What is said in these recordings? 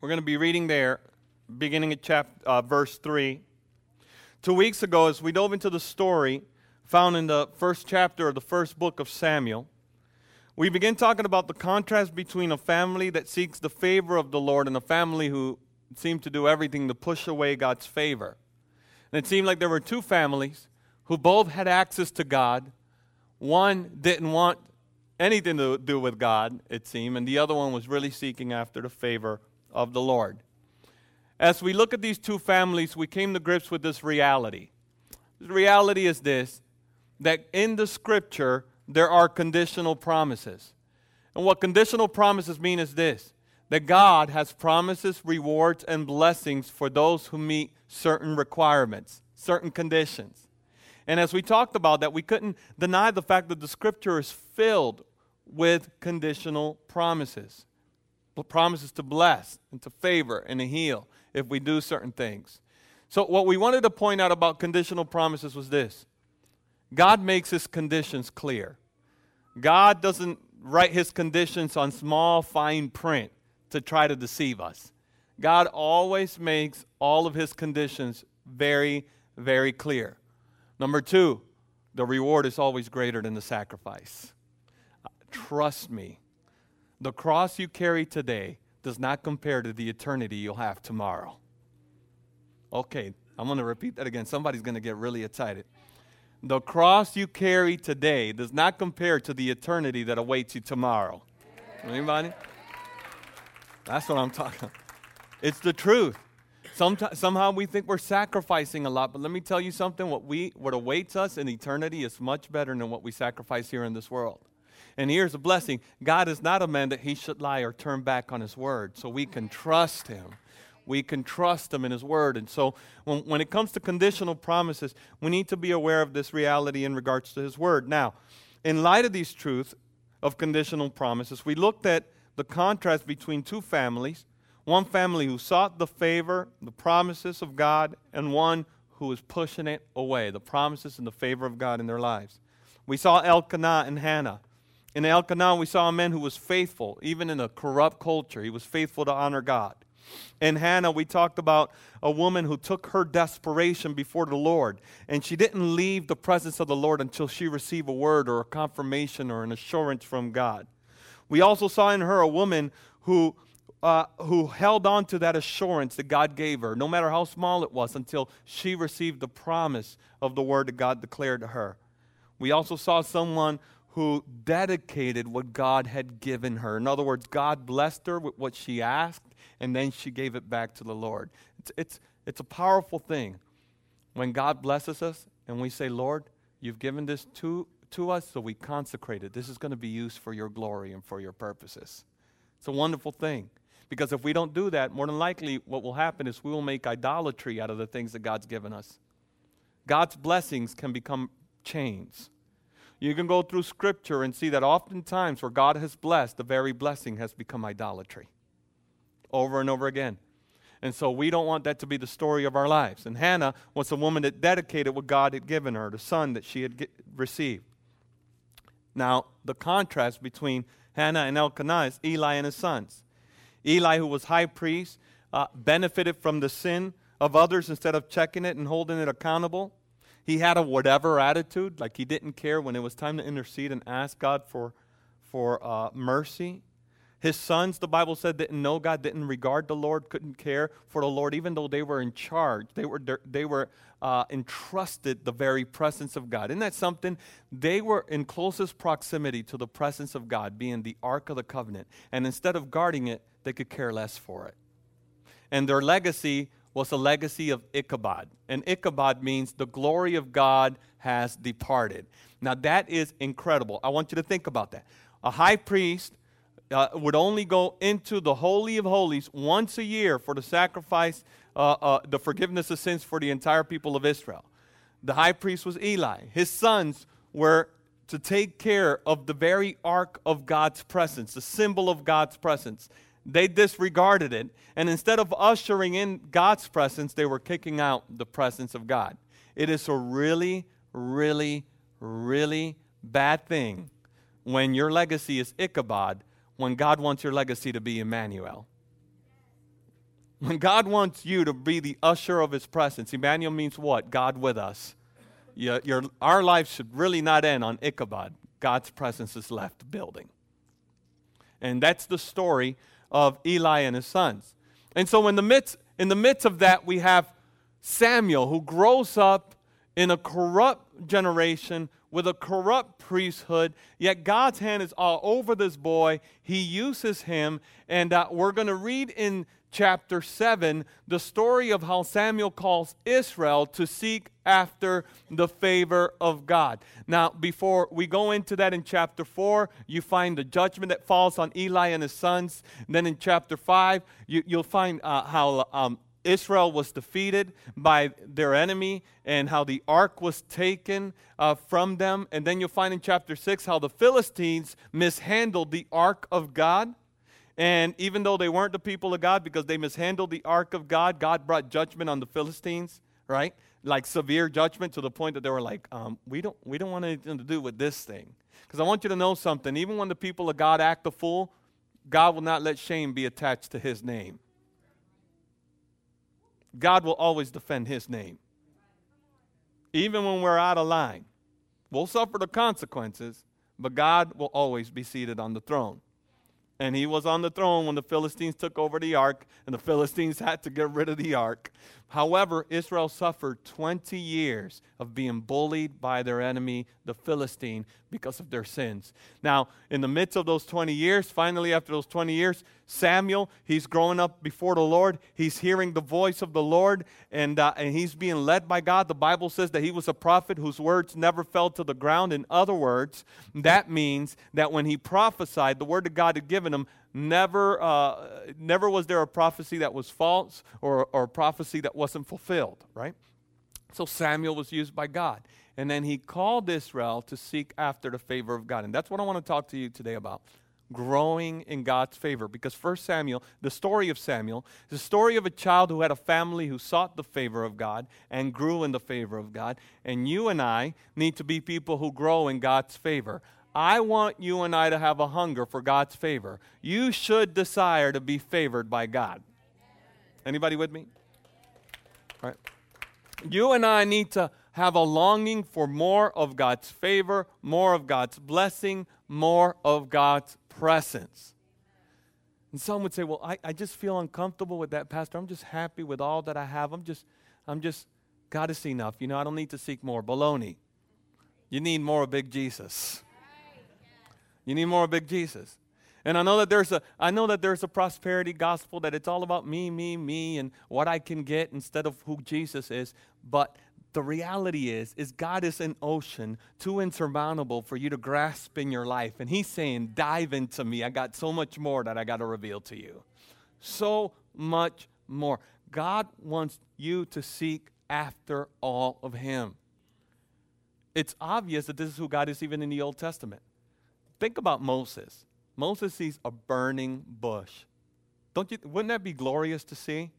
We're going to be reading there, beginning at chapter, uh, verse 3. Two weeks ago, as we dove into the story found in the first chapter of the first book of Samuel, we begin talking about the contrast between a family that seeks the favor of the Lord and a family who seem to do everything to push away God's favor. And it seemed like there were two families who both had access to God. One didn't want anything to do with God, it seemed, and the other one was really seeking after the favor of the Lord. As we look at these two families, we came to grips with this reality. The reality is this that in the scripture, there are conditional promises. And what conditional promises mean is this that God has promises, rewards, and blessings for those who meet certain requirements, certain conditions. And as we talked about that, we couldn't deny the fact that the scripture is filled with conditional promises promises to bless and to favor and to heal if we do certain things. So, what we wanted to point out about conditional promises was this God makes his conditions clear. God doesn't write his conditions on small, fine print to try to deceive us. God always makes all of his conditions very, very clear. Number two, the reward is always greater than the sacrifice. Trust me, the cross you carry today does not compare to the eternity you'll have tomorrow. Okay, I'm going to repeat that again. Somebody's going to get really excited. The cross you carry today does not compare to the eternity that awaits you tomorrow. Anybody? That's what I'm talking about. It's the truth. Sometimes, somehow we think we're sacrificing a lot, but let me tell you something. What, we, what awaits us in eternity is much better than what we sacrifice here in this world. And here's a blessing God is not a man that he should lie or turn back on his word. So we can trust him. We can trust him in his word. And so when, when it comes to conditional promises, we need to be aware of this reality in regards to his word. Now, in light of these truths of conditional promises, we looked at the contrast between two families one family who sought the favor, the promises of God, and one who was pushing it away, the promises and the favor of God in their lives. We saw Elkanah and Hannah. In Elkanah, we saw a man who was faithful, even in a corrupt culture. He was faithful to honor God. In Hannah, we talked about a woman who took her desperation before the Lord, and she didn't leave the presence of the Lord until she received a word or a confirmation or an assurance from God. We also saw in her a woman who, uh, who held on to that assurance that God gave her, no matter how small it was, until she received the promise of the word that God declared to her. We also saw someone who dedicated what God had given her. In other words, God blessed her with what she asked, and then she gave it back to the Lord. It's, it's, it's a powerful thing when God blesses us and we say, Lord, you've given this to, to us, so we consecrate it. This is going to be used for your glory and for your purposes. It's a wonderful thing. Because if we don't do that, more than likely what will happen is we will make idolatry out of the things that God's given us. God's blessings can become chains. You can go through scripture and see that oftentimes where God has blessed, the very blessing has become idolatry over and over again. And so we don't want that to be the story of our lives. And Hannah was a woman that dedicated what God had given her, the son that she had get, received. Now, the contrast between Hannah and Elkanah is Eli and his sons. Eli, who was high priest, uh, benefited from the sin of others instead of checking it and holding it accountable. He had a whatever attitude, like he didn't care when it was time to intercede and ask God for, for uh, mercy. His sons, the Bible said, didn't know God, didn't regard the Lord, couldn't care for the Lord, even though they were in charge. They were, they were uh, entrusted the very presence of God. Isn't that something? They were in closest proximity to the presence of God, being the Ark of the Covenant. And instead of guarding it, they could care less for it. And their legacy was a legacy of Ichabod. And Ichabod means the glory of God has departed. Now, that is incredible. I want you to think about that. A high priest uh, would only go into the Holy of Holies once a year for the sacrifice, uh, uh, the forgiveness of sins for the entire people of Israel. The high priest was Eli. His sons were to take care of the very ark of God's presence, the symbol of God's presence. They disregarded it. And instead of ushering in God's presence, they were kicking out the presence of God. It is a really, really, really bad thing when your legacy is Ichabod, when God wants your legacy to be Emmanuel. When God wants you to be the usher of his presence, Emmanuel means what? God with us. Your, our life should really not end on Ichabod. God's presence is left building. And that's the story of Eli and his sons. And so in the midst, in the midst of that, we have Samuel who grows up in a corrupt generation with a corrupt priesthood, yet God's hand is all over this boy. He uses him, and uh, we're going to read in chapter 7 the story of how Samuel calls Israel to seek after the favor of God. Now, before we go into that in chapter 4, you find the judgment that falls on Eli and his sons. And then in chapter 5, you, will find uh, how um, Israel was defeated by their enemy and how the ark was taken uh, from them. And then you'll find in chapter 6 how the Philistines mishandled the ark of God. And even though they weren't the people of God because they mishandled the ark of God, God brought judgment on the Philistines, right? Like severe judgment to the point that they were like, um, we, don't, we don't want anything to do with this thing. Because I want you to know something. Even when the people of God act a fool, God will not let shame be attached to his name. God will always defend his name. Even when we're out of line, we'll suffer the consequences, but God will always be seated on the throne. And he was on the throne when the Philistines took over the ark, and the Philistines had to get rid of the ark. However, Israel suffered 20 years of being bullied by their enemy, the Philistine, because of their sins. Now, in the midst of those 20 years, finally, after those 20 years, Samuel, he's growing up before the Lord. He's hearing the voice of the Lord, and, uh, and he's being led by God. The Bible says that he was a prophet whose words never fell to the ground. In other words, that means that when he prophesied, the word of God had given him, never, uh, never was there a prophecy that was false or, or a prophecy that wasn't fulfilled, right? So Samuel was used by God. And then he called Israel to seek after the favor of God. And that's what I want to talk to you today about growing in God's favor. Because First Samuel, the story of Samuel, is the story of a child who had a family who sought the favor of God and grew in the favor of God. And you and I need to be people who grow in God's favor. I want you and I to have a hunger for God's favor. You should desire to be favored by God. Anybody with me? All right. You and I need to have a longing for more of God's favor, more of God's blessing, more of God's presence. And some would say, Well, I, I just feel uncomfortable with that, Pastor. I'm just happy with all that I have. I'm just, I'm just, God is enough. You know, I don't need to seek more. Baloney. You need more of Big Jesus. You need more of big Jesus. And I know that there's a I know that there's a prosperity gospel that it's all about me, me, me and what I can get instead of who Jesus is, but the reality is is God is an ocean too insurmountable for you to grasp in your life and he's saying dive into me. I got so much more that I got to reveal to you. So much more. God wants you to seek after all of him. It's obvious that this is who God is even in the Old Testament. Think about Moses. Moses sees a burning bush. Don't you, wouldn't that be glorious to see?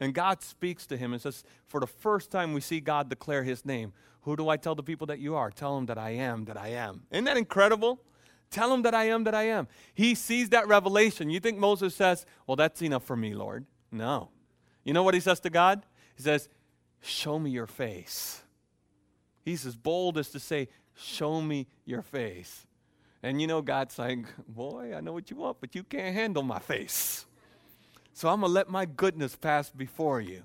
And God speaks to him and says, For the first time we see God declare his name. Who do I tell the people that you are? Tell them that I am, that I am. Isn't that incredible? Tell them that I am, that I am. He sees that revelation. You think Moses says, Well, that's enough for me, Lord? No. You know what he says to God? He says, Show me your face. He's as bold as to say, Show me your face. And you know, God's like, Boy, I know what you want, but you can't handle my face. So I'm going to let my goodness pass before you.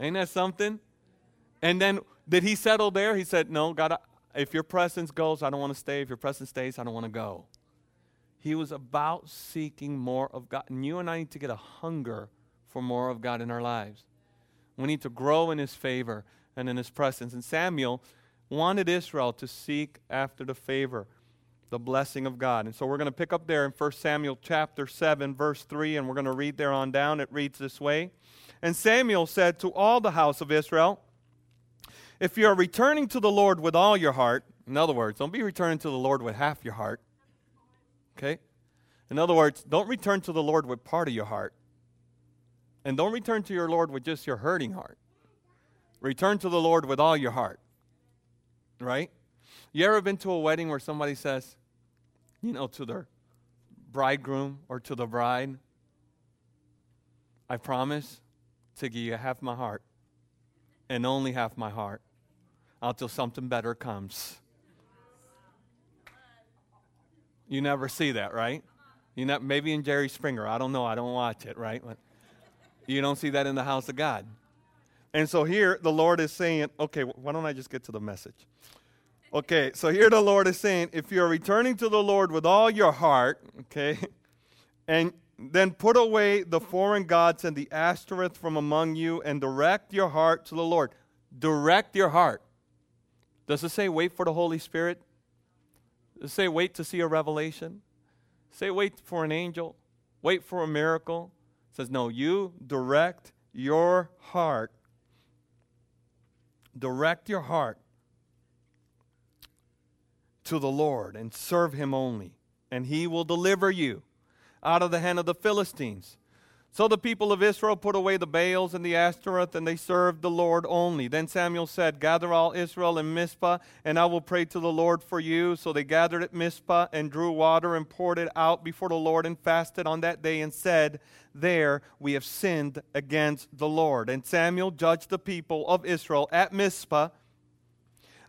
Ain't that something? And then did he settle there? He said, No, God, if your presence goes, I don't want to stay. If your presence stays, I don't want to go. He was about seeking more of God. And you and I need to get a hunger for more of God in our lives. We need to grow in his favor and in his presence. And Samuel wanted Israel to seek after the favor the blessing of God. And so we're going to pick up there in 1 Samuel chapter 7 verse 3 and we're going to read there on down. It reads this way. And Samuel said to all the house of Israel, if you are returning to the Lord with all your heart, in other words, don't be returning to the Lord with half your heart. Okay? In other words, don't return to the Lord with part of your heart. And don't return to your Lord with just your hurting heart. Return to the Lord with all your heart. Right? You ever been to a wedding where somebody says, you know, to their bridegroom or to the bride. I promise to give you half my heart and only half my heart until something better comes. You never see that, right? You know, maybe in Jerry Springer. I don't know. I don't watch it, right? But you don't see that in the house of God. And so here the Lord is saying, okay, why don't I just get to the message? Okay, so here the Lord is saying, if you're returning to the Lord with all your heart, okay, and then put away the foreign gods and the Ashtoreth from among you and direct your heart to the Lord. Direct your heart. Does it say wait for the Holy Spirit? Does it say wait to see a revelation? Say wait for an angel? Wait for a miracle? It says no, you direct your heart. Direct your heart to the Lord and serve him only, and he will deliver you out of the hand of the Philistines. So the people of Israel put away the Baals and the Ashtoreth, and they served the Lord only. Then Samuel said, Gather all Israel in Mizpah, and I will pray to the Lord for you. So they gathered at Mizpah, and drew water, and poured it out before the Lord, and fasted on that day, and said, There we have sinned against the Lord. And Samuel judged the people of Israel at Mizpah.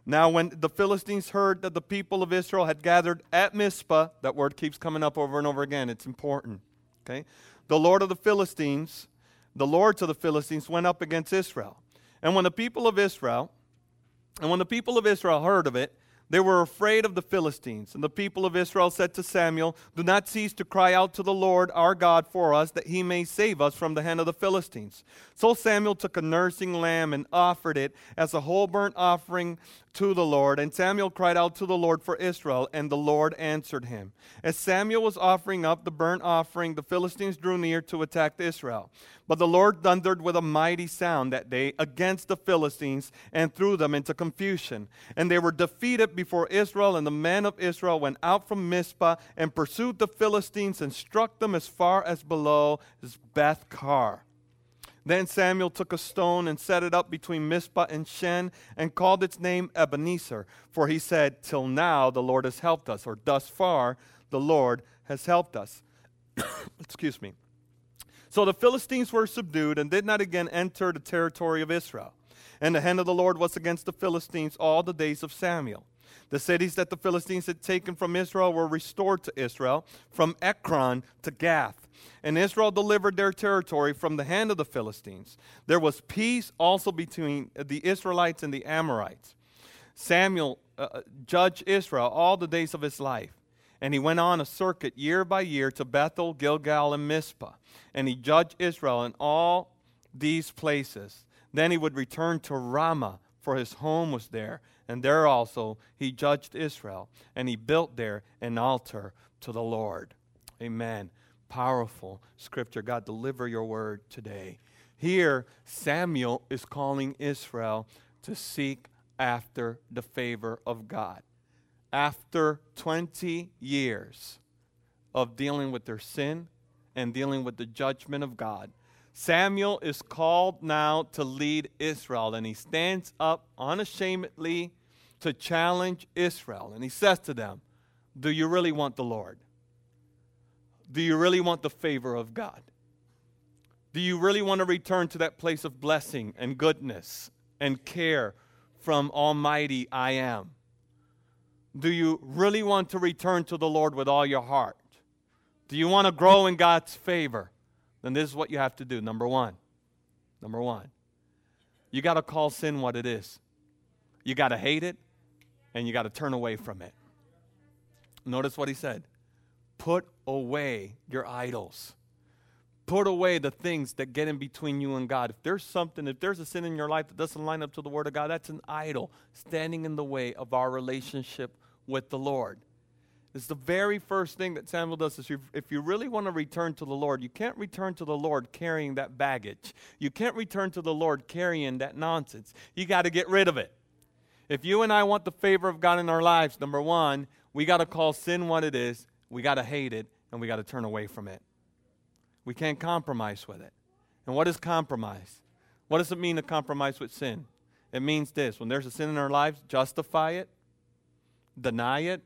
Now, when the Philistines heard that the people of Israel had gathered at Mizpah, that word keeps coming up over and over again, it's important. Okay? the Lord of the Philistines, the lords of the Philistines went up against Israel. And when the people of Israel, and when the people of Israel heard of it, they were afraid of the Philistines. And the people of Israel said to Samuel, Do not cease to cry out to the Lord our God for us, that he may save us from the hand of the Philistines. So Samuel took a nursing lamb and offered it as a whole burnt offering to the Lord. And Samuel cried out to the Lord for Israel, and the Lord answered him. As Samuel was offering up the burnt offering, the Philistines drew near to attack Israel. But the Lord thundered with a mighty sound that day against the Philistines and threw them into confusion. And they were defeated before Israel, and the men of Israel went out from Mizpah and pursued the Philistines and struck them as far as below as Beth. Then Samuel took a stone and set it up between Mizpah and Shen and called its name Ebenezer, for he said, Till now the Lord has helped us, or thus far the Lord has helped us. Excuse me. So the Philistines were subdued and did not again enter the territory of Israel. And the hand of the Lord was against the Philistines all the days of Samuel. The cities that the Philistines had taken from Israel were restored to Israel, from Ekron to Gath. And Israel delivered their territory from the hand of the Philistines. There was peace also between the Israelites and the Amorites. Samuel uh, uh judged Israel all the days of his life. And he went on a circuit year by year to Bethel, Gilgal, and Mizpah. And he judged Israel in all these places. Then he would return to Ramah, for his home was there. And there also he judged Israel. And he built there an altar to the Lord. Amen. Powerful scripture. God, deliver your word today. Here, Samuel is calling Israel to seek after the favor of God after 20 years of dealing with their sin and dealing with the judgment of God, Samuel is called now to lead Israel, and he stands up unashamedly to challenge Israel. And he says to them, Do you really want the Lord? Do you really want the favor of God? Do you really want to return to that place of blessing and goodness and care from Almighty I Am? Do you really want to return to the Lord with all your heart? Do you want to grow in God's favor? Then this is what you have to do. Number one. Number one. You got to call sin what it is. You got to hate it and you got to turn away from it. Notice what he said put away your idols. Put away the things that get in between you and God. If there's something, if there's a sin in your life that doesn't line up to the Word of God, that's an idol standing in the way of our relationship with the Lord. It's the very first thing that Samuel does is if you really want to return to the Lord, you can't return to the Lord carrying that baggage. You can't return to the Lord carrying that nonsense. You got to get rid of it. If you and I want the favor of God in our lives, number one, we got to call sin what it is, we got to hate it, and we got to turn away from it. We can't compromise with it. And what is compromise? What does it mean to compromise with sin? It means this when there's a sin in our lives, justify it, deny it,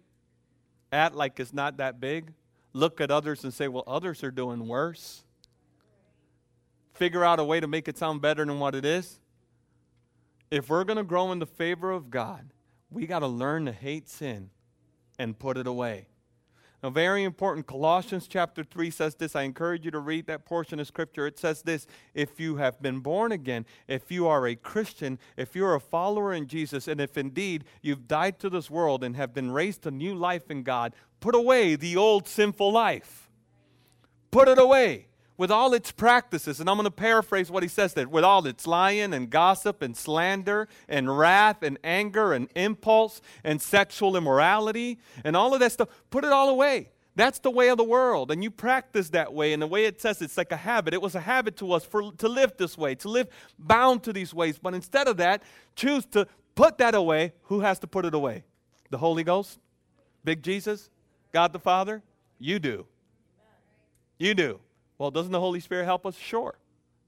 act like it's not that big, look at others and say, well, others are doing worse. figure out a way to make it sound better than what it is. If we're going to grow in the favor of God, we got to learn to hate sin and put it away. Now, very important, Colossians chapter 3 says this. I encourage you to read that portion of scripture. It says this If you have been born again, if you are a Christian, if you're a follower in Jesus, and if indeed you've died to this world and have been raised to new life in God, put away the old sinful life. Put it away with all its practices, and I'm going to paraphrase what he says there, with all its lying and gossip and slander and wrath and anger and impulse and sexual immorality and all of that stuff, put it all away. That's the way of the world, and you practice that way. And the way it says it's like a habit. It was a habit to us for, to live this way, to live bound to these ways. But instead of that, choose to put that away. Who has to put it away? The Holy Ghost? Big Jesus? God the Father? You do. You do. Well, doesn't the Holy Spirit help us? Sure.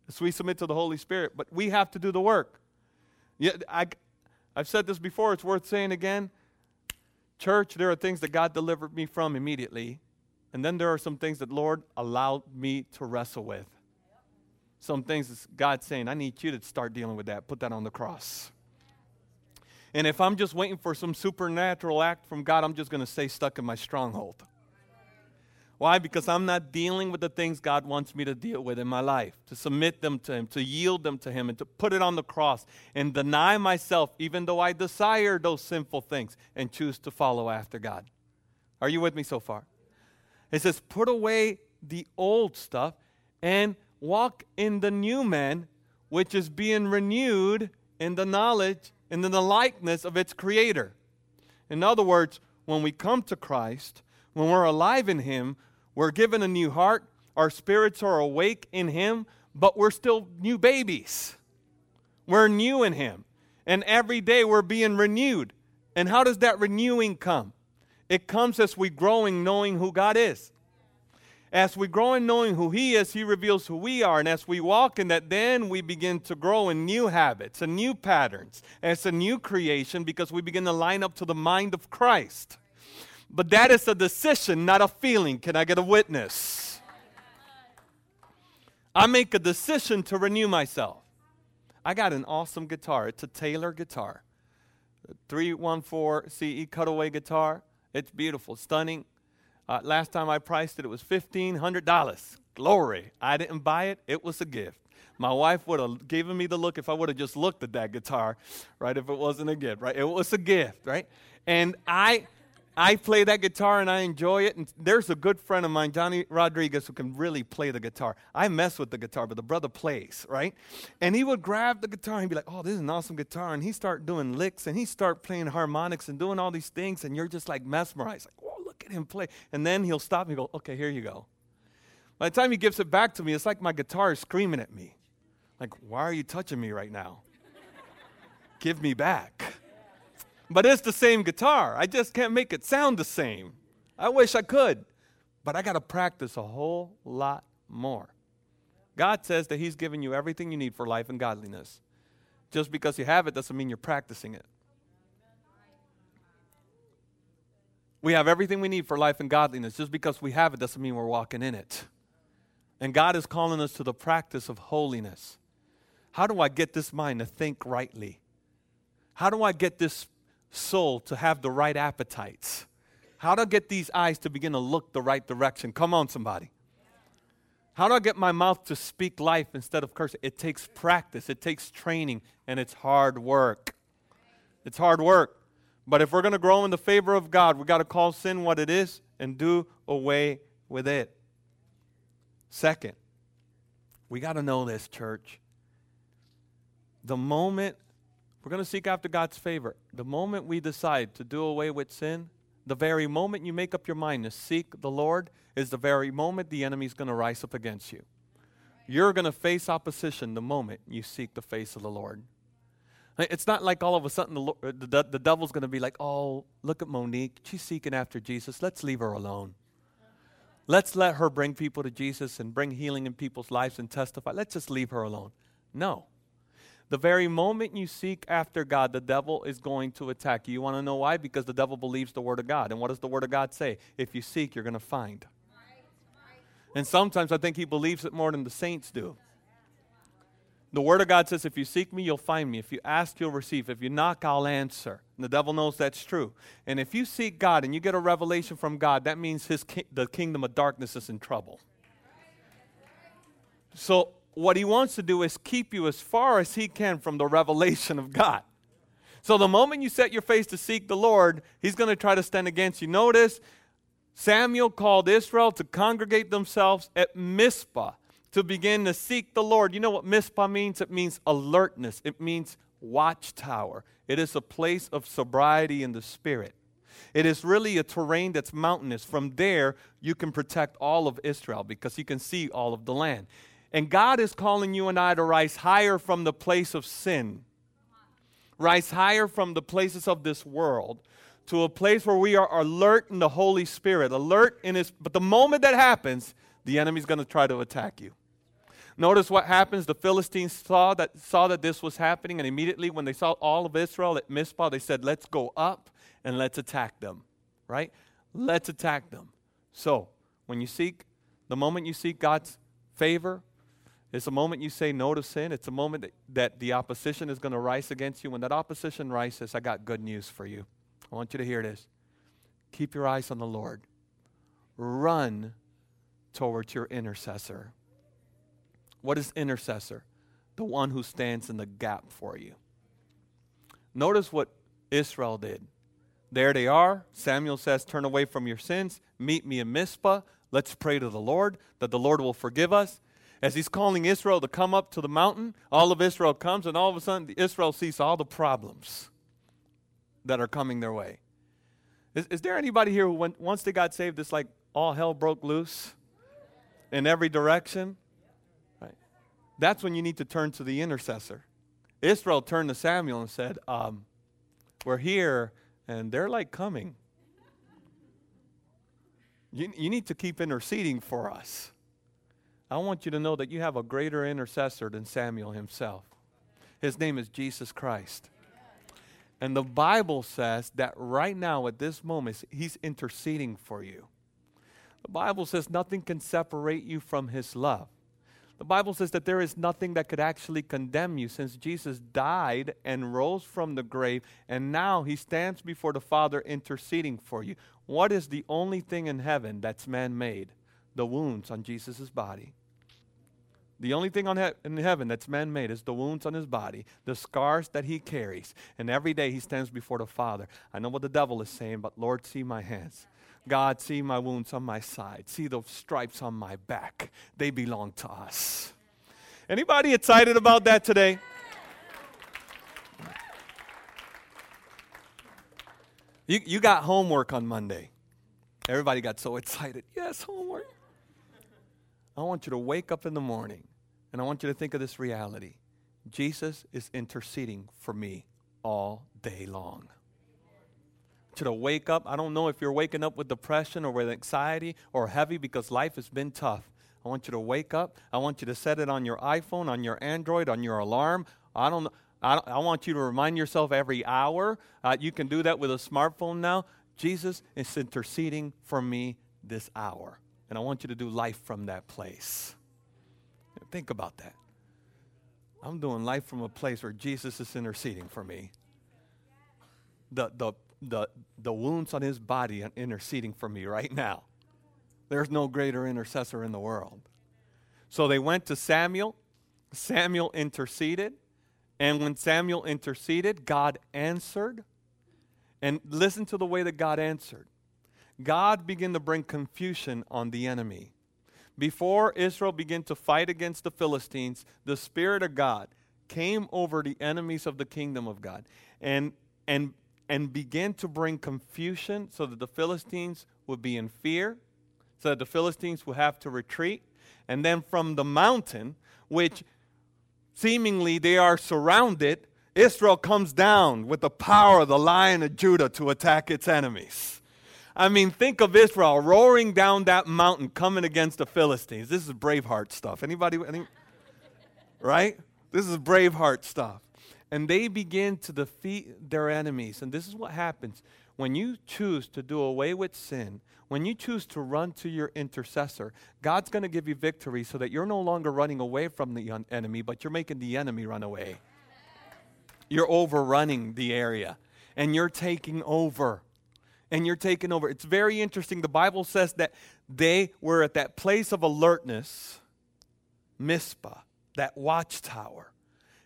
As we submit to the Holy Spirit, but we have to do the work. Yeah, I, I've said this before, it's worth saying again. Church, there are things that God delivered me from immediately, and then there are some things that Lord allowed me to wrestle with. Some things God's saying, I need you to start dealing with that. Put that on the cross. And if I'm just waiting for some supernatural act from God, I'm just going to stay stuck in my stronghold. Why? Because I'm not dealing with the things God wants me to deal with in my life, to submit them to Him, to yield them to Him, and to put it on the cross and deny myself, even though I desire those sinful things, and choose to follow after God. Are you with me so far? It says, put away the old stuff and walk in the new man, which is being renewed in the knowledge and in the likeness of its creator. In other words, when we come to Christ, when we're alive in Him, we're given a new heart. Our spirits are awake in Him, but we're still new babies. We're new in Him. And every day we're being renewed. And how does that renewing come? It comes as we grow in knowing who God is. As we grow in knowing who He is, He reveals who we are. And as we walk in that, then we begin to grow in new habits and new patterns. And it's a new creation because we begin to line up to the mind of Christ. But that is a decision, not a feeling. Can I get a witness? I make a decision to renew myself. I got an awesome guitar. It's a Taylor guitar. 314 CE cutaway guitar. It's beautiful, stunning. Uh, last time I priced it, it was $1,500. Glory. I didn't buy it, it was a gift. My wife would have given me the look if I would have just looked at that guitar, right? If it wasn't a gift, right? It was a gift, right? And I I play that guitar and I enjoy it. And there's a good friend of mine, Johnny Rodriguez, who can really play the guitar. I mess with the guitar, but the brother plays, right? And he would grab the guitar and be like, oh, this is an awesome guitar. And he start doing licks and he start playing harmonics and doing all these things. And you're just like mesmerized, like, whoa, look at him play. And then he'll stop and go, okay, here you go. By the time he gives it back to me, it's like my guitar is screaming at me. Like, why are you touching me right now? Give me back. But it's the same guitar. I just can't make it sound the same. I wish I could, but I got to practice a whole lot more. God says that He's given you everything you need for life and godliness. Just because you have it doesn't mean you're practicing it. We have everything we need for life and godliness. Just because we have it doesn't mean we're walking in it. And God is calling us to the practice of holiness. How do I get this mind to think rightly? How do I get this soul to have the right appetites. How do I get these eyes to begin to look the right direction? Come on, somebody. How do I get my mouth to speak life instead of cursing? It takes practice, it takes training, and it's hard work. It's hard work. But if we're going to grow in the favor of God, we got to call sin what it is and do away with it. Second, we got to know this, church. The moment we're going to seek after God's favor. The moment we decide to do away with sin, the very moment you make up your mind to seek the Lord, is the very moment the enemy is going to rise up against you. You're going to face opposition the moment you seek the face of the Lord. It's not like all of a sudden the, uh, the, the devil's going to be like, oh, look at Monique. She's seeking after Jesus. Let's leave her alone. Let's let her bring people to Jesus and bring healing in people's lives and testify. Let's just leave her alone. No. The very moment you seek after God, the devil is going to attack you. You want to know why? Because the devil believes the Word of God. And what does the Word of God say? If you seek, you're going to find. And sometimes I think he believes it more than the saints do. The Word of God says, if you seek me, you'll find me. If you ask, you'll receive. If you knock, I'll answer. And the devil knows that's true. And if you seek God and you get a revelation from God, that means his ki- the kingdom of darkness is in trouble. So, what he wants to do is keep you as far as he can from the revelation of God. So, the moment you set your face to seek the Lord, he's going to try to stand against you. Notice Samuel called Israel to congregate themselves at Mizpah to begin to seek the Lord. You know what Mizpah means? It means alertness, it means watchtower. It is a place of sobriety in the spirit. It is really a terrain that's mountainous. From there, you can protect all of Israel because you can see all of the land. And God is calling you and I to rise higher from the place of sin, rise higher from the places of this world to a place where we are alert in the Holy Spirit, alert in His. But the moment that happens, the enemy's going to try to attack you. Notice what happens. The Philistines saw that, saw that this was happening, and immediately when they saw all of Israel at Mizpah, they said, Let's go up and let's attack them. Right? Let's attack them. So, when you seek, the moment you seek God's favor, it's a moment you say no to sin. It's a moment that, that the opposition is going to rise against you. When that opposition rises, I got good news for you. I want you to hear this. Keep your eyes on the Lord. Run towards your intercessor. What is intercessor? The one who stands in the gap for you. Notice what Israel did. There they are. Samuel says, Turn away from your sins. Meet me in Mizpah. Let's pray to the Lord that the Lord will forgive us. As he's calling Israel to come up to the mountain, all of Israel comes, and all of a sudden, Israel sees all the problems that are coming their way. Is, is there anybody here who, once they got saved, it's like all hell broke loose in every direction? Right. That's when you need to turn to the intercessor. Israel turned to Samuel and said, um, We're here, and they're like coming. You, you need to keep interceding for us. I want you to know that you have a greater intercessor than Samuel himself. His name is Jesus Christ. And the Bible says that right now, at this moment, He's interceding for you. The Bible says nothing can separate you from His love. The Bible says that there is nothing that could actually condemn you since Jesus died and rose from the grave, and now he stands before the Father interceding for you. What is the only thing in heaven that's man made? The wounds on Jesus' body. The only thing on he- in heaven that's man made is the wounds on his body, the scars that he carries. And every day he stands before the Father. I know what the devil is saying, but Lord, see my hands. God, see my wounds on my side. See the stripes on my back. They belong to us. Anybody excited about that today? You, you got homework on Monday. Everybody got so excited. Yes, homework. I want you to wake up in the morning and I want you to think of this reality Jesus is interceding for me all day long to wake up. I don't know if you're waking up with depression or with anxiety or heavy because life has been tough. I want you to wake up. I want you to set it on your iPhone, on your Android, on your alarm. I don't. I, I want you to remind yourself every hour. Uh, you can do that with a smartphone now. Jesus is interceding for me this hour, and I want you to do life from that place. Think about that. I'm doing life from a place where Jesus is interceding for me. The, the, the, the wounds on his body and interceding for me right now. There's no greater intercessor in the world. So they went to Samuel. Samuel interceded. And when Samuel interceded, God answered. And listen to the way that God answered. God began to bring confusion on the enemy. Before Israel began to fight against the Philistines, the Spirit of God came over the enemies of the kingdom of God. And, and and began to bring confusion so that the Philistines would be in fear, so that the Philistines would have to retreat. And then from the mountain, which seemingly they are surrounded, Israel comes down with the power of the lion of Judah to attack its enemies. I mean, think of Israel roaring down that mountain coming against the Philistines. This is Braveheart stuff. Anybody? Any, right? This is Braveheart stuff and they begin to defeat their enemies. And this is what happens when you choose to do away with sin, when you choose to run to your intercessor, God's going to give you victory so that you're no longer running away from the un- enemy, but you're making the enemy run away. You're overrunning the area and you're taking over. And you're taking over. It's very interesting. The Bible says that they were at that place of alertness, Mizpah, that watchtower.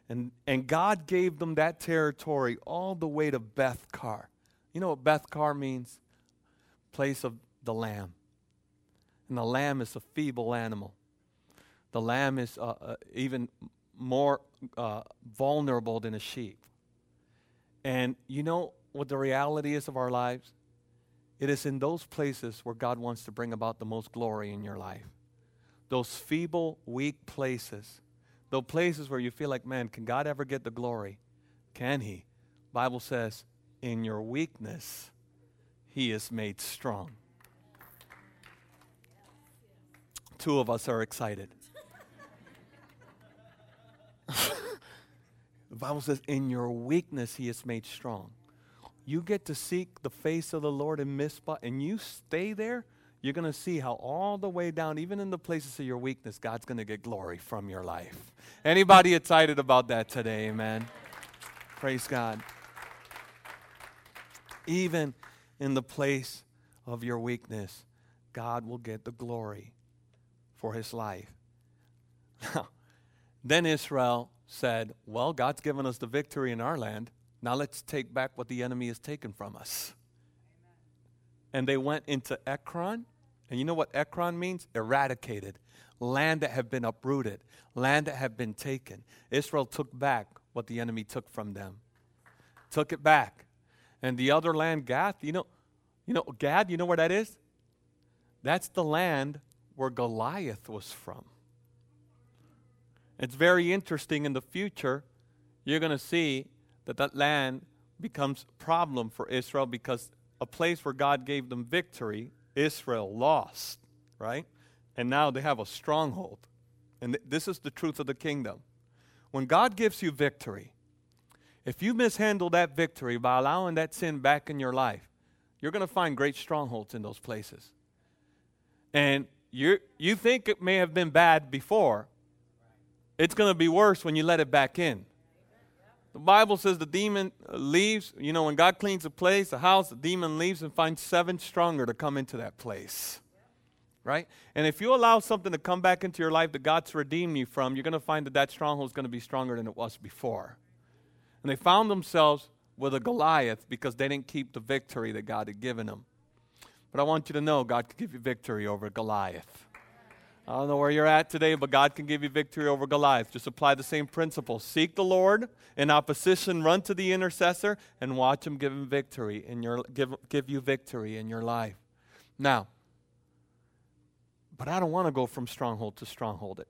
And, and God gave them that territory all the way to Beth Kar. You know what Beth Kar means? Place of the lamb. And the lamb is a feeble animal. The lamb is uh, uh, even more uh, vulnerable than a sheep. And you know what the reality is of our lives? It is in those places where God wants to bring about the most glory in your life. Those feeble, weak places. Those places where you feel like, man, can God ever get the glory? Can He? Bible says, in your weakness, He is made strong. Two of us are excited. the Bible says, in your weakness, He is made strong you get to seek the face of the Lord in Mizpah and you stay there, you're going to see how all the way down, even in the places of your weakness, God's going to get glory from your life. Anybody excited about that today, amen? Praise God. Even in the place of your weakness, God will get the glory for his life. then Israel said, Well, God's given us the victory in our land. Now let's take back what the enemy has taken from us. And they went into Ekron. And you know what Ekron means? Eradicated. Land that had been uprooted, land that had been taken. Israel took back what the enemy took from them. Took it back. And the other land, Gath, you know, you know, Gad, you know where that is? That's the land where Goliath was from. It's very interesting in the future. You're going to see that that land becomes problem for Israel because a place where God gave them victory, Israel lost, right? And now they have a stronghold. And th- this is the truth of the kingdom. When God gives you victory, if you mishandle that victory by allowing that sin back in your life, you're going to find great strongholds in those places. And you you think it may have been bad before, it's going to be worse when you let it back in. The Bible says the demon leaves. You know, when God cleans a place, a house, the demon leaves and finds seven stronger to come into that place. Right? And if you allow something to come back into your life that God's redeemed you from, you're going to find that that stronghold is going to be stronger than it was before. And they found themselves with a Goliath because they didn't keep the victory that God had given them. But I want you to know God can give you victory over Goliath. I don't know where you're at today, but God can give you victory over Goliath. Just apply the same principle. Seek the Lord in opposition, run to the intercessor, and watch him give him victory in your give, give you victory in your life. Now, but I don't want to go from stronghold to stronghold it.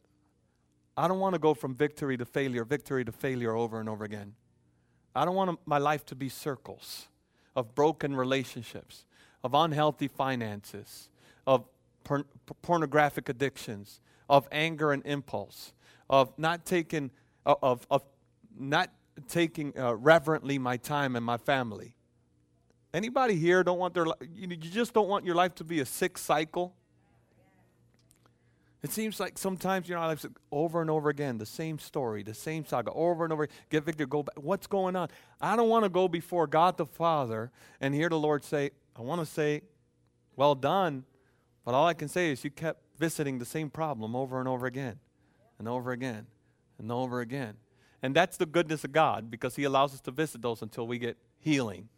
I don't want to go from victory to failure, victory to failure over and over again. I don't want my life to be circles of broken relationships, of unhealthy finances, of por- pornographic addictions, of anger and impulse, of not taking, of, of not taking uh, reverently my time and my family. Anybody here don't want their you, you just don't want your life to be a sick cycle? It seems like sometimes you know lives over and over again, the same story, the same saga, over and over. Get Victor, go back. What's going on? I don't want to go before God the Father and hear the Lord say, I want to say, Well done, but all I can say is you kept visiting the same problem over and over again, and over again, and over again. And that's the goodness of God because He allows us to visit those until we get healing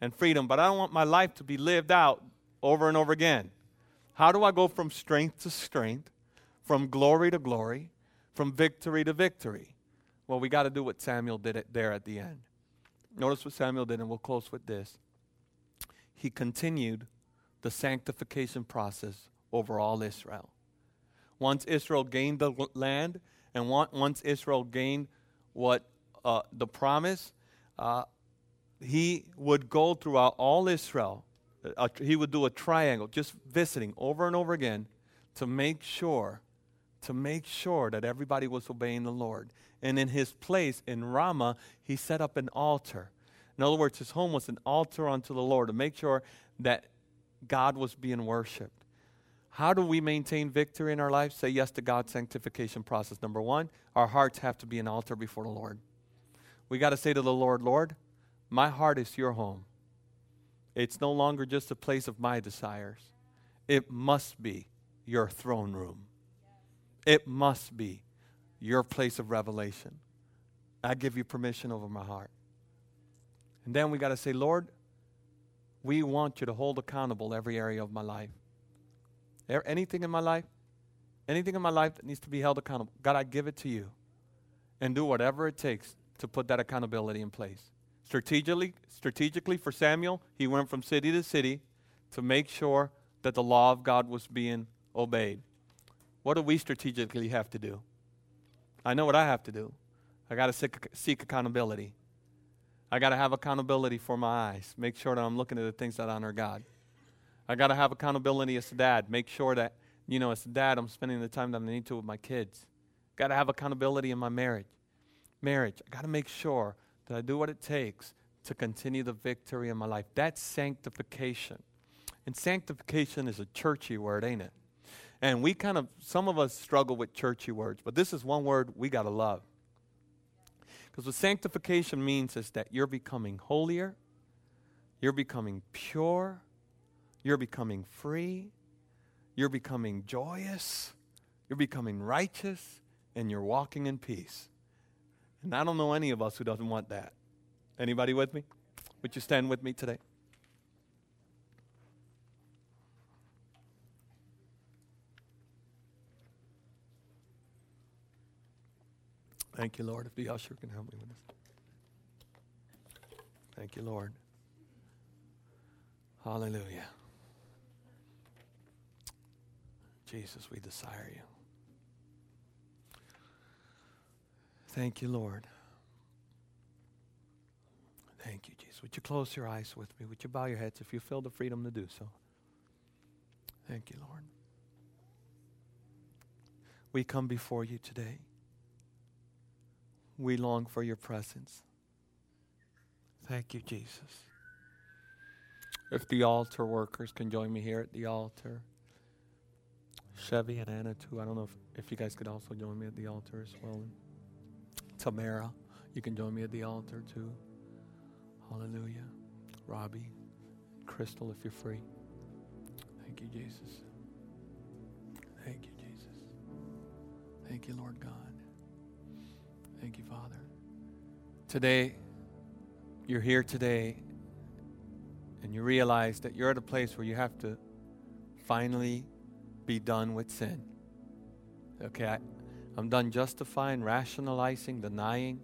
and freedom. But I don't want my life to be lived out over and over again. How do I go from strength to strength, from glory to glory, from victory to victory? Well, we got to do what Samuel did it there at the end. Notice what Samuel did, and we'll close with this. He continued the sanctification process over all Israel. Once Israel gained the land, and once Israel gained what uh, the promise, uh, he would go throughout all Israel. Uh, he would do a triangle, just visiting over and over again to make sure, to make sure that everybody was obeying the Lord. And in his place in Ramah, he set up an altar In other words, his home was an altar unto the Lord to make sure that God was being worshiped. How do we maintain victory in our life? Say yes to God's sanctification process. Number one, our hearts have to be an altar before the Lord. We got to say to the Lord, Lord, my heart is your home. It's no longer just a place of my desires. It must be your throne room. It must be your place of revelation. I give you permission over my heart. And then we got to say, Lord, we want you to hold accountable every area of my life. Anything in my life, anything in my life that needs to be held accountable, God, I give it to you. And do whatever it takes to put that accountability in place. Strategically, strategically for Samuel, he went from city to city to make sure that the law of God was being obeyed. What do we strategically have to do? I know what I have to do. I got to seek, seek accountability. I got to have accountability for my eyes. Make sure that I'm looking at the things that honor God. I got to have accountability as a dad. Make sure that, you know, as a dad, I'm spending the time that I need to with my kids. Got to have accountability in my marriage. Marriage, I got to make sure that I do what it takes to continue the victory in my life. That's sanctification. And sanctification is a churchy word, ain't it? And we kind of, some of us struggle with churchy words, but this is one word we got to love. Because what sanctification means is that you're becoming holier, you're becoming pure, you're becoming free, you're becoming joyous, you're becoming righteous, and you're walking in peace. And I don't know any of us who doesn't want that. Anybody with me? Would you stand with me today? Thank you, Lord. If the usher can help me with this. Thank you, Lord. Hallelujah. Jesus, we desire you. Thank you, Lord. Thank you, Jesus. Would you close your eyes with me? Would you bow your heads if you feel the freedom to do so? Thank you, Lord. We come before you today. We long for your presence. Thank you, Jesus. If the altar workers can join me here at the altar, Chevy and Anna too. I don't know if, if you guys could also join me at the altar as well. Tamara, you can join me at the altar too. Hallelujah. Robbie, Crystal, if you're free. Thank you, Jesus. Thank you, Jesus. Thank you, Lord God. Thank you, Father. Today, you're here today, and you realize that you're at a place where you have to finally be done with sin. Okay, I, I'm done justifying, rationalizing, denying,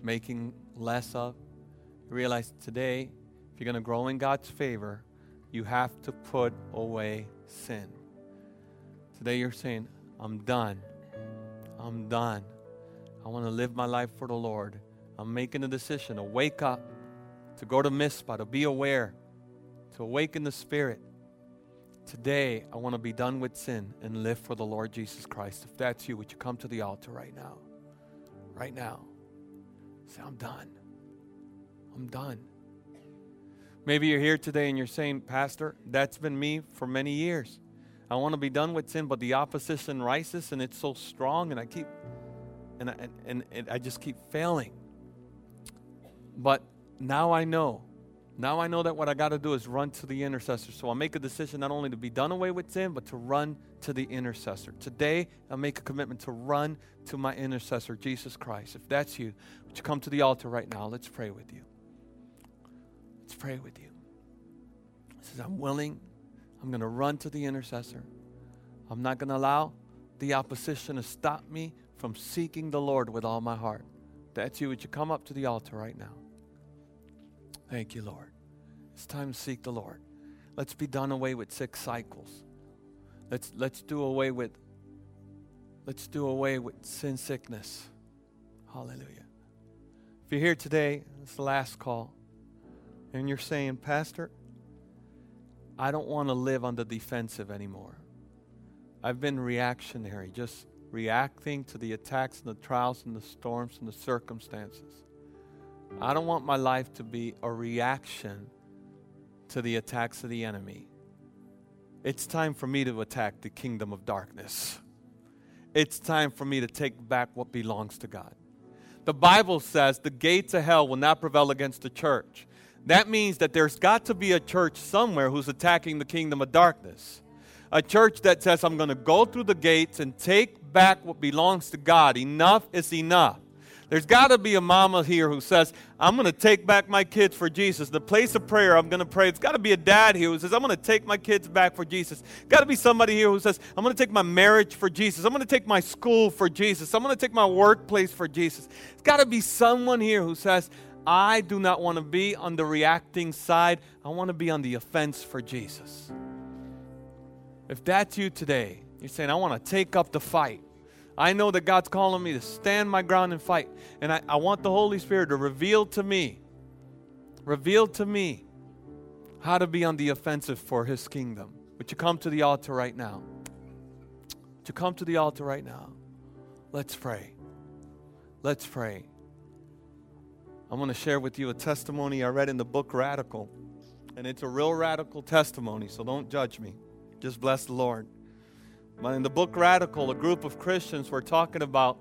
making less of. You realize today, if you're going to grow in God's favor, you have to put away sin. Today you're saying, I'm done. I'm done. I want to live my life for the Lord. I'm making a decision to wake up, to go to Mizpah, to be aware, to awaken the Spirit. Today, I want to be done with sin and live for the Lord Jesus Christ. If that's you, would you come to the altar right now? Right now. Say, I'm done. I'm done. Maybe you're here today and you're saying, Pastor, that's been me for many years. I want to be done with sin, but the opposition rises and it's so strong, and I keep, and I, and, and I just keep failing. But now I know now I know that what I got to do is run to the intercessor. So I'll make a decision not only to be done away with sin, but to run to the intercessor. Today, I'll make a commitment to run to my intercessor, Jesus Christ. If that's you, would you come to the altar right now? Let's pray with you. Let's pray with you. He says, I'm willing. I'm going to run to the intercessor. I'm not going to allow the opposition to stop me from seeking the Lord with all my heart. That's you. Would you come up to the altar right now? Thank you, Lord. It's time to seek the Lord. Let's be done away with six cycles. Let's let's do away with let's do away with sin sickness. Hallelujah. If you're here today, it's the last call, and you're saying, Pastor, I don't want to live on the defensive anymore. I've been reactionary, just reacting to the attacks and the trials and the storms and the circumstances. I don't want my life to be a reaction to the attacks of the enemy. It's time for me to attack the kingdom of darkness. It's time for me to take back what belongs to God. The Bible says the gates of hell will not prevail against the church. That means that there's got to be a church somewhere who's attacking the kingdom of darkness. A church that says, I'm going to go through the gates and take back what belongs to God. Enough is enough. There's got to be a mama here who says, I'm going to take back my kids for Jesus. The place of prayer, I'm going to pray. It's got to be a dad here who says, I'm going to take my kids back for Jesus. Got to be somebody here who says, I'm going to take my marriage for Jesus. I'm going to take my school for Jesus. I'm going to take my workplace for Jesus. It's got to be someone here who says, I do not want to be on the reacting side. I want to be on the offense for Jesus. If that's you today, you're saying, I want to take up the fight. I know that God's calling me to stand my ground and fight. And I, I want the Holy Spirit to reveal to me, reveal to me how to be on the offensive for His kingdom. Would you come to the altar right now? Would you come to the altar right now? Let's pray. Let's pray. I want to share with you a testimony I read in the book Radical. And it's a real radical testimony, so don't judge me. Just bless the Lord. In the book Radical, a group of Christians were talking about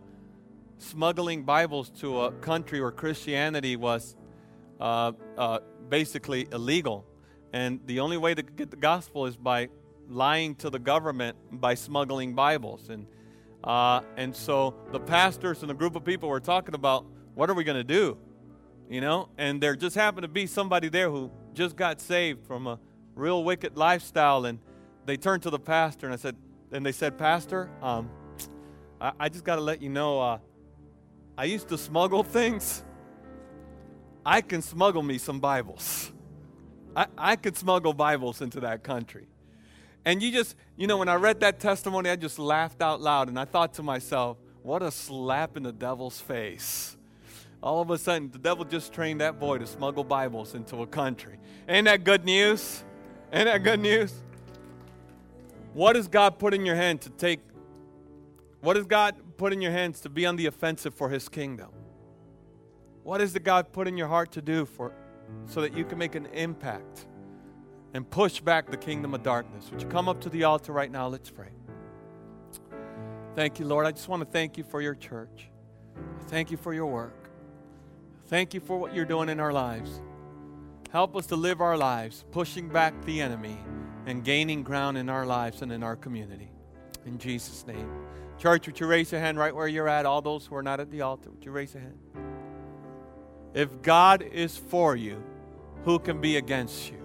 smuggling Bibles to a country where Christianity was uh, uh, basically illegal. And the only way to get the gospel is by lying to the government by smuggling Bibles. And, uh, and so the pastors and a group of people were talking about what are we going to do? You know, and there just happened to be somebody there who just got saved from a real wicked lifestyle. And they turned to the pastor and I said, and they said, Pastor, um, I, I, just got to let you know, uh, I used to smuggle things. I can smuggle me some Bibles. I, I could smuggle Bibles into that country. And you just, you know, when I read that testimony, I just laughed out loud and I thought to myself, what a slap in the devil's face. All of a sudden, the devil just trained that boy to smuggle Bibles into a country. Ain't that good news? Ain't that good news? What does God put in your hand to take? What does God put in your hands to be on the offensive for His kingdom? What is the God put in your heart to do for so that you can make an impact and push back the kingdom of darkness? Would you come up to the altar right now? Let's pray. Thank you, Lord. I just want to thank you for your church. Thank you for your work. Thank you for what you're doing in our lives. Help us to live our lives pushing back the enemy and gaining ground in our lives and in our community. In Jesus' name. Church, would you raise your hand right where you're at? All those who are not at the altar, would you raise your hand? If God is for you, who can be against you?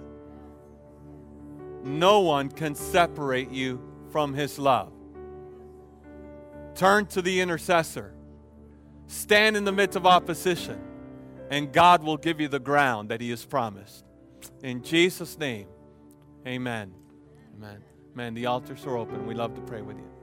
No one can separate you from his love. Turn to the intercessor. Stand in the midst of opposition, and God will give you the ground that he has promised. In Jesus' name. Amen. Amen. Man, the altars are open. We love to pray with you.